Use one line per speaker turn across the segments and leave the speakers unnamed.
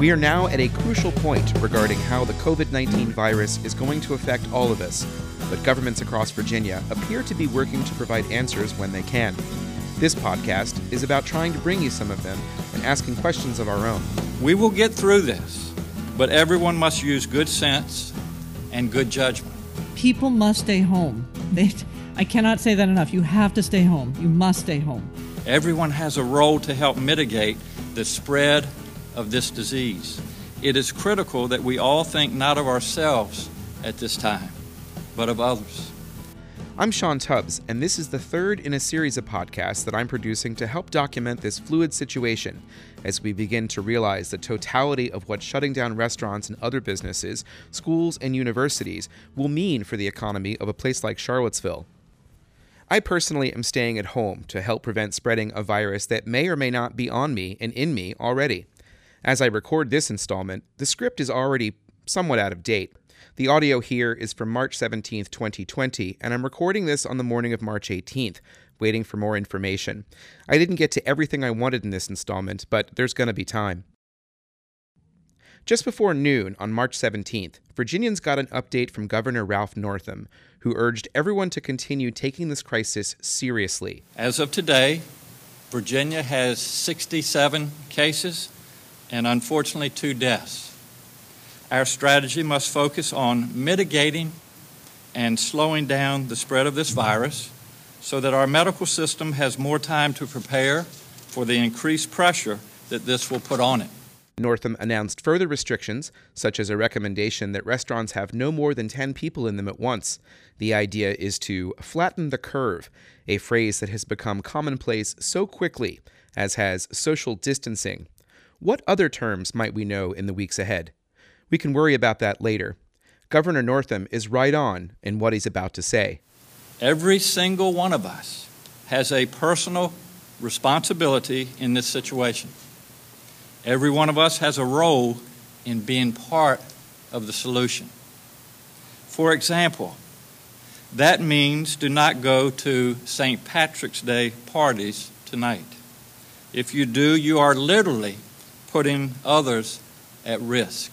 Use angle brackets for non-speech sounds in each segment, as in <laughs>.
We are now at a crucial point regarding how the COVID 19 virus is going to affect all of us, but governments across Virginia appear to be working to provide answers when they can. This podcast is about trying to bring you some of them and asking questions of our own.
We will get through this, but everyone must use good sense and good judgment.
People must stay home. <laughs> They, I cannot say that enough. You have to stay home. You must stay home.
Everyone has a role to help mitigate the spread of this disease. It is critical that we all think not of ourselves at this time, but of others.
I'm Sean Tubbs, and this is the third in a series of podcasts that I'm producing to help document this fluid situation as we begin to realize the totality of what shutting down restaurants and other businesses, schools, and universities will mean for the economy of a place like Charlottesville. I personally am staying at home to help prevent spreading a virus that may or may not be on me and in me already. As I record this installment, the script is already somewhat out of date. The audio here is from March 17th, 2020, and I'm recording this on the morning of March 18th, waiting for more information. I didn't get to everything I wanted in this installment, but there's going to be time. Just before noon on March 17th, Virginians got an update from Governor Ralph Northam, who urged everyone to continue taking this crisis seriously.
As of today, Virginia has 67 cases and unfortunately two deaths. Our strategy must focus on mitigating and slowing down the spread of this virus so that our medical system has more time to prepare for the increased pressure that this will put on it.
Northam announced further restrictions, such as a recommendation that restaurants have no more than 10 people in them at once. The idea is to flatten the curve, a phrase that has become commonplace so quickly, as has social distancing. What other terms might we know in the weeks ahead? We can worry about that later. Governor Northam is right on in what he's about to say.
Every single one of us has a personal responsibility in this situation. Every one of us has a role in being part of the solution. For example, that means do not go to St. Patrick's Day parties tonight. If you do, you are literally putting others at risk.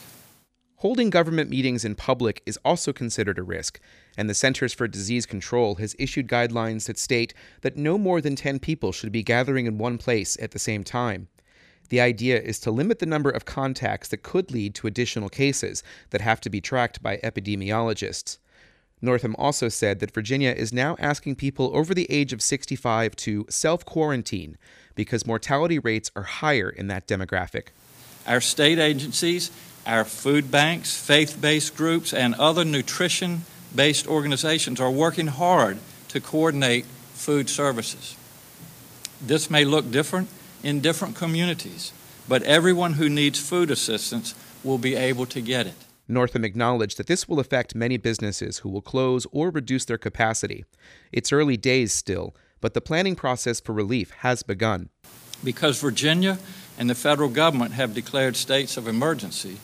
Holding government meetings in public is also considered a risk, and the Centers for Disease Control has issued guidelines that state that no more than 10 people should be gathering in one place at the same time. The idea is to limit the number of contacts that could lead to additional cases that have to be tracked by epidemiologists. Northam also said that Virginia is now asking people over the age of 65 to self quarantine because mortality rates are higher in that demographic.
Our state agencies, our food banks, faith based groups, and other nutrition based organizations are working hard to coordinate food services. This may look different in different communities, but everyone who needs food assistance will be able to get it.
Northam acknowledged that this will affect many businesses who will close or reduce their capacity. It's early days still, but the planning process for relief has begun.
Because Virginia and the federal government have declared states of emergency,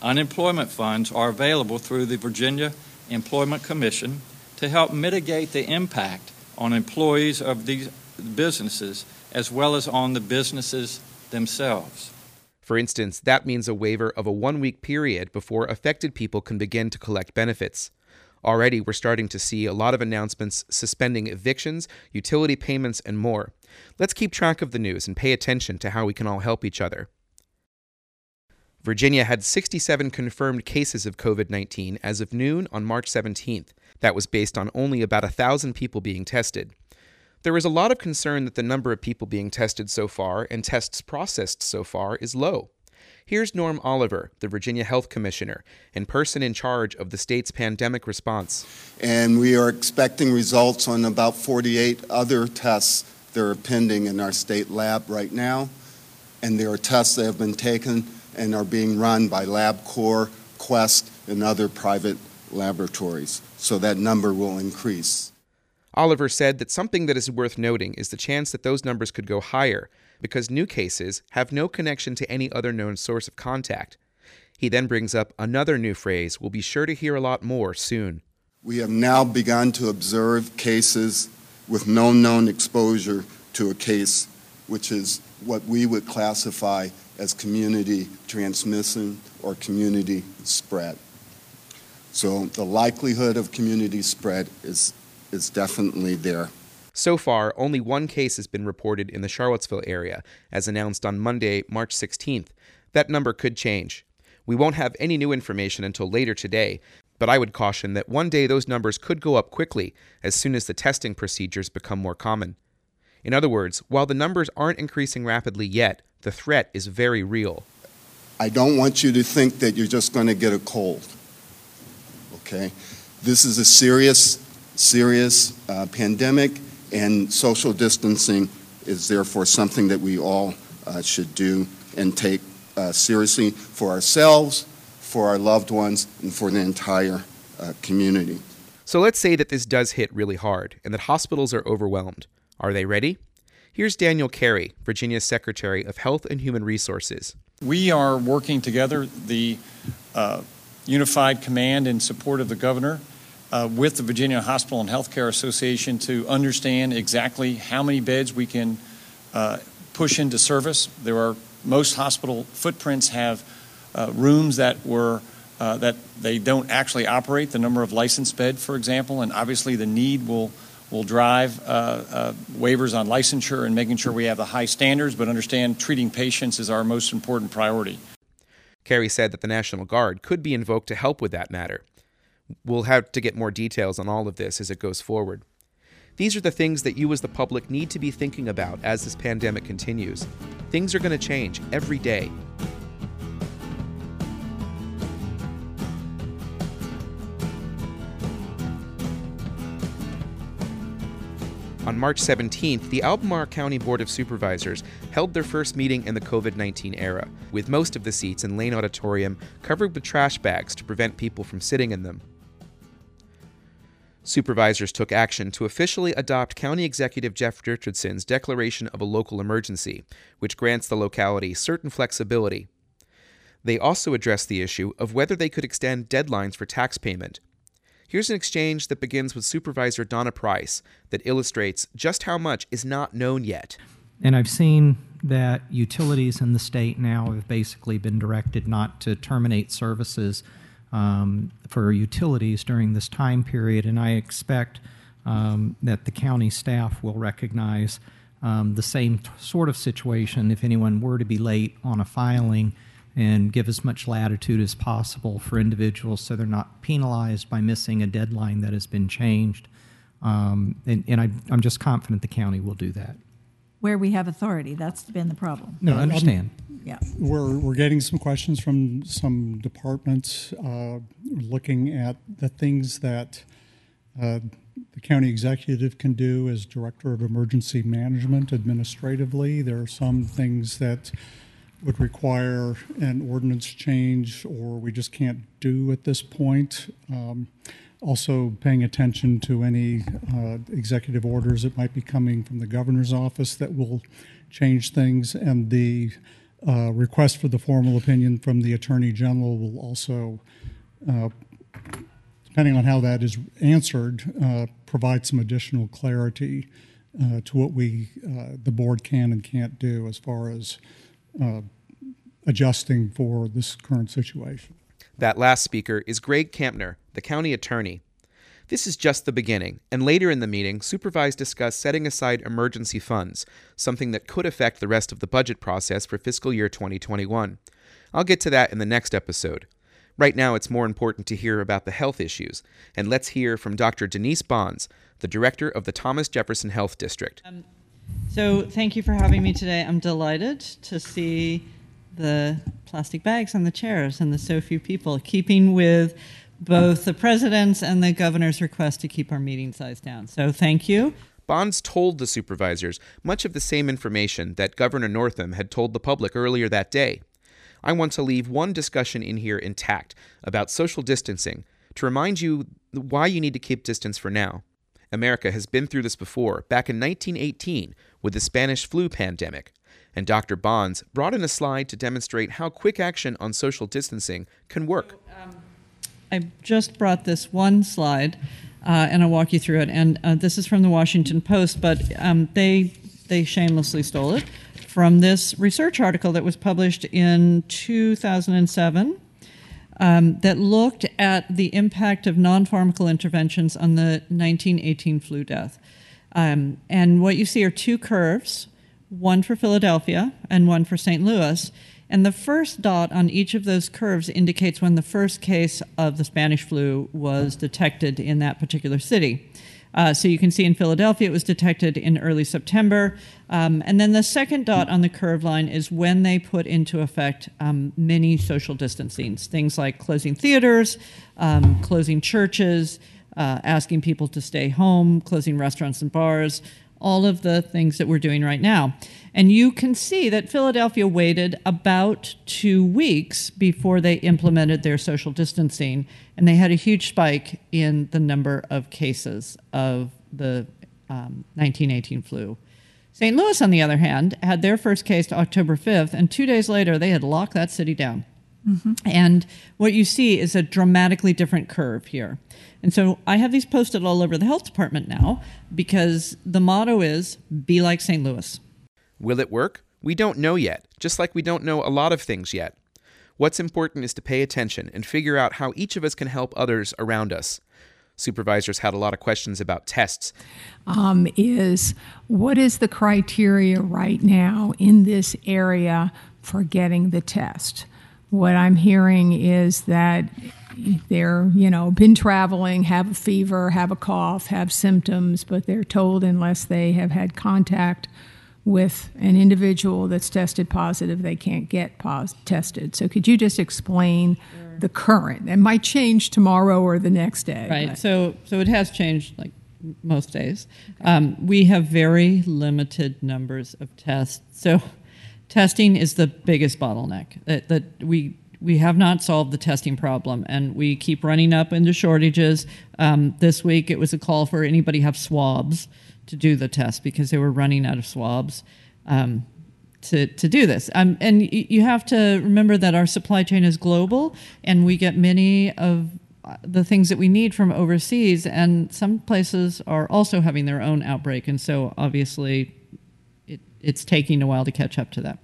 unemployment funds are available through the Virginia Employment Commission to help mitigate the impact on employees of these businesses as well as on the businesses themselves.
For instance, that means a waiver of a one week period before affected people can begin to collect benefits. Already, we're starting to see a lot of announcements suspending evictions, utility payments, and more. Let's keep track of the news and pay attention to how we can all help each other. Virginia had 67 confirmed cases of COVID 19 as of noon on March 17th. That was based on only about 1,000 people being tested. There is a lot of concern that the number of people being tested so far and tests processed so far is low. Here's Norm Oliver, the Virginia Health Commissioner and person in charge of the state's pandemic response.
And we are expecting results on about 48 other tests that are pending in our state lab right now. And there are tests that have been taken and are being run by LabCorp, Quest, and other private laboratories. So that number will increase.
Oliver said that something that is worth noting is the chance that those numbers could go higher because new cases have no connection to any other known source of contact. He then brings up another new phrase we'll be sure to hear a lot more soon.
We have now begun to observe cases with no known exposure to a case which is what we would classify as community transmission or community spread. So the likelihood of community spread is, is definitely there.
So far, only one case has been reported in the Charlottesville area, as announced on Monday, March 16th. That number could change. We won't have any new information until later today, but I would caution that one day those numbers could go up quickly as soon as the testing procedures become more common. In other words, while the numbers aren't increasing rapidly yet, the threat is very real.
I don't want you to think that you're just going to get a cold. Okay? This is a serious, serious uh, pandemic, and social distancing is therefore something that we all uh, should do and take uh, seriously for ourselves, for our loved ones, and for the entire uh, community.
So let's say that this does hit really hard and that hospitals are overwhelmed. Are they ready? Here's Daniel Carey, Virginia's Secretary of Health and Human Resources.
We are working together, the uh, Unified Command in support of the governor, uh, with the Virginia Hospital and Healthcare Association to understand exactly how many beds we can uh, push into service. There are most hospital footprints have uh, rooms that were uh, that they don't actually operate. The number of licensed bed, for example, and obviously the need will will drive uh, uh, waivers on licensure and making sure we have the high standards, but understand treating patients is our most important priority.
Carey said that the National Guard could be invoked to help with that matter. We'll have to get more details on all of this as it goes forward. These are the things that you as the public need to be thinking about as this pandemic continues. Things are going to change every day. On March 17th, the Albemarle County Board of Supervisors held their first meeting in the COVID 19 era, with most of the seats in Lane Auditorium covered with trash bags to prevent people from sitting in them. Supervisors took action to officially adopt County Executive Jeff Richardson's declaration of a local emergency, which grants the locality certain flexibility. They also addressed the issue of whether they could extend deadlines for tax payment, Here's an exchange that begins with Supervisor Donna Price that illustrates just how much is not known yet.
And I've seen that utilities in the state now have basically been directed not to terminate services um, for utilities during this time period, and I expect um, that the county staff will recognize um, the same t- sort of situation if anyone were to be late on a filing and give as much latitude as possible for individuals so they're not penalized by missing a deadline that has been changed. Um, and, and I, I'm just confident the county will do that.
Where we have authority, that's been the problem.
No, I understand.
Yeah.
We're, we're getting some questions from some departments uh, looking at the things that uh, the county executive can do as director of emergency management administratively. There are some things that would require an ordinance change or we just can't do at this point. Um, also, paying attention to any uh, executive orders that might be coming from the governor's office that will change things, and the uh, request for the formal opinion from the attorney general will also, uh, depending on how that is answered, uh, provide some additional clarity uh, to what we, uh, the board, can and can't do as far as uh, adjusting for this current situation.
That last speaker is Greg Kamptner, the county attorney. This is just the beginning, and later in the meeting, supervisors discussed setting aside emergency funds, something that could affect the rest of the budget process for fiscal year 2021. I'll get to that in the next episode. Right now, it's more important to hear about the health issues, and let's hear from Dr. Denise Bonds, the director of the Thomas Jefferson Health District. Um,
so, thank you for having me today. I'm delighted to see the plastic bags on the chairs and the so few people, keeping with both the president's and the governor's request to keep our meeting size down. So, thank you.
Bonds told the supervisors much of the same information that Governor Northam had told the public earlier that day. I want to leave one discussion in here intact about social distancing to remind you why you need to keep distance for now. America has been through this before, back in 1918 with the Spanish flu pandemic, and Dr. Bonds brought in a slide to demonstrate how quick action on social distancing can work. So, um,
I just brought this one slide, uh, and I'll walk you through it. And uh, this is from the Washington Post, but um, they they shamelessly stole it from this research article that was published in 2007 um, that looked at the impact of non pharmacal interventions on the 1918 flu death. Um, and what you see are two curves one for Philadelphia and one for St. Louis. And the first dot on each of those curves indicates when the first case of the Spanish flu was detected in that particular city. Uh, so you can see in Philadelphia it was detected in early September. Um, and then the second dot on the curve line is when they put into effect um, many social distancing, things like closing theaters, um, closing churches, uh, asking people to stay home, closing restaurants and bars, all of the things that we're doing right now. And you can see that Philadelphia waited about two weeks before they implemented their social distancing, and they had a huge spike in the number of cases of the um, 1918 flu. St. Louis, on the other hand, had their first case October 5th, and two days later, they had locked that city down. Mm-hmm. And what you see is a dramatically different curve here. And so I have these posted all over the health department now because the motto is be like St. Louis.
Will it work? We don't know yet, just like we don't know a lot of things yet. What's important is to pay attention and figure out how each of us can help others around us. Supervisors had a lot of questions about tests.
Um, is what is the criteria right now in this area for getting the test? What I'm hearing is that they're, you know, been traveling, have a fever, have a cough, have symptoms, but they're told unless they have had contact with an individual that's tested positive, they can't get pos- tested. So, could you just explain sure. the current? It might change tomorrow or the next day.
Right. But. So, so it has changed like most days. Um, we have very limited numbers of tests. So, testing is the biggest bottleneck that, that we we have not solved the testing problem, and we keep running up into shortages. Um, this week, it was a call for anybody have swabs to do the test because they were running out of swabs um, to, to do this. Um, and you have to remember that our supply chain is global and we get many of uh, the things that we need from overseas, and some places are also having their own outbreak. And so, obviously, it's taking a while to catch up to that.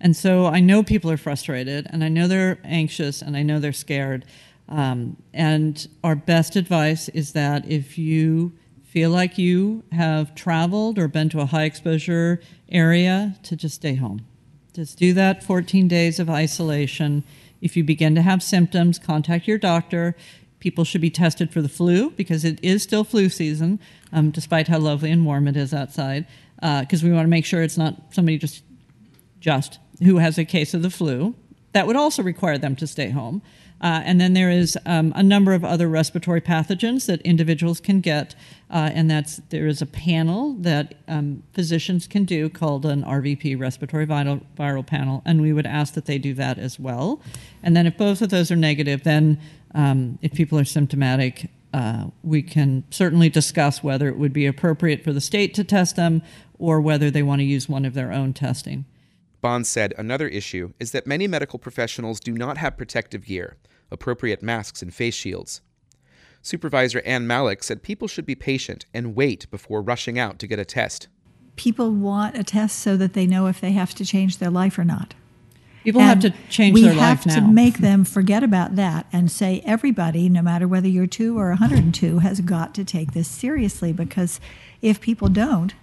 And so, I know people are frustrated, and I know they're anxious, and I know they're scared. Um, and our best advice is that if you feel like you have traveled or been to a high exposure area, to just stay home. Just do that 14 days of isolation. If you begin to have symptoms, contact your doctor. People should be tested for the flu because it is still flu season, um, despite how lovely and warm it is outside. Because uh, we want to make sure it's not somebody just just who has a case of the flu. That would also require them to stay home. Uh, and then there is um, a number of other respiratory pathogens that individuals can get, uh, and that's there is a panel that um, physicians can do called an RVP, respiratory viral, viral panel, and we would ask that they do that as well. And then if both of those are negative, then um, if people are symptomatic, uh, we can certainly discuss whether it would be appropriate for the state to test them or whether they want to use one of their own testing.
Bond said another issue is that many medical professionals do not have protective gear appropriate masks and face shields. Supervisor Ann Mallek said people should be patient and wait before rushing out to get a test.
People want a test so that they know if they have to change their life or not.
People and have to change their life
now. We have to make them forget about that and say everybody, no matter whether you're two or 102, has got to take this seriously because if people don't,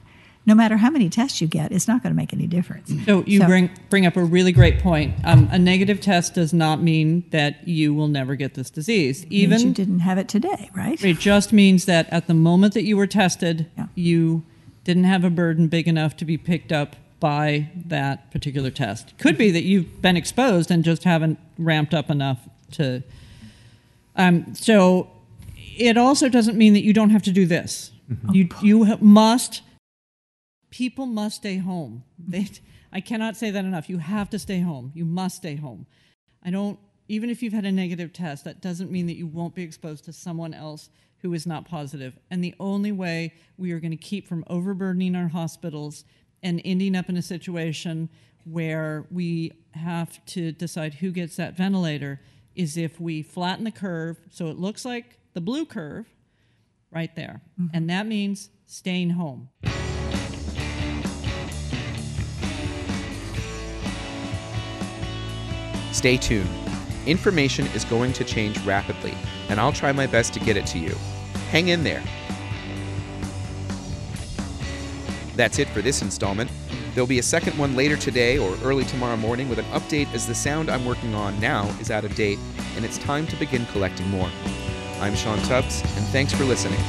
no matter how many tests you get, it's not going to make any difference.
So you so, bring bring up a really great point. Um, a negative test does not mean that you will never get this disease.
Even you didn't have it today, right?
It just means that at the moment that you were tested, yeah. you didn't have a burden big enough to be picked up by that particular test. Could be that you've been exposed and just haven't ramped up enough to. Um, so it also doesn't mean that you don't have to do this. Mm-hmm. You you must people must stay home. They, I cannot say that enough. You have to stay home. You must stay home. I don't, even if you've had a negative test, that doesn't mean that you won't be exposed to someone else who is not positive. And the only way we are going to keep from overburdening our hospitals and ending up in a situation where we have to decide who gets that ventilator is if we flatten the curve so it looks like the blue curve right there. Mm-hmm. And that means staying home.
Stay tuned. Information is going to change rapidly, and I'll try my best to get it to you. Hang in there. That's it for this installment. There'll be a second one later today or early tomorrow morning with an update as the sound I'm working on now is out of date and it's time to begin collecting more. I'm Sean Tubbs, and thanks for listening.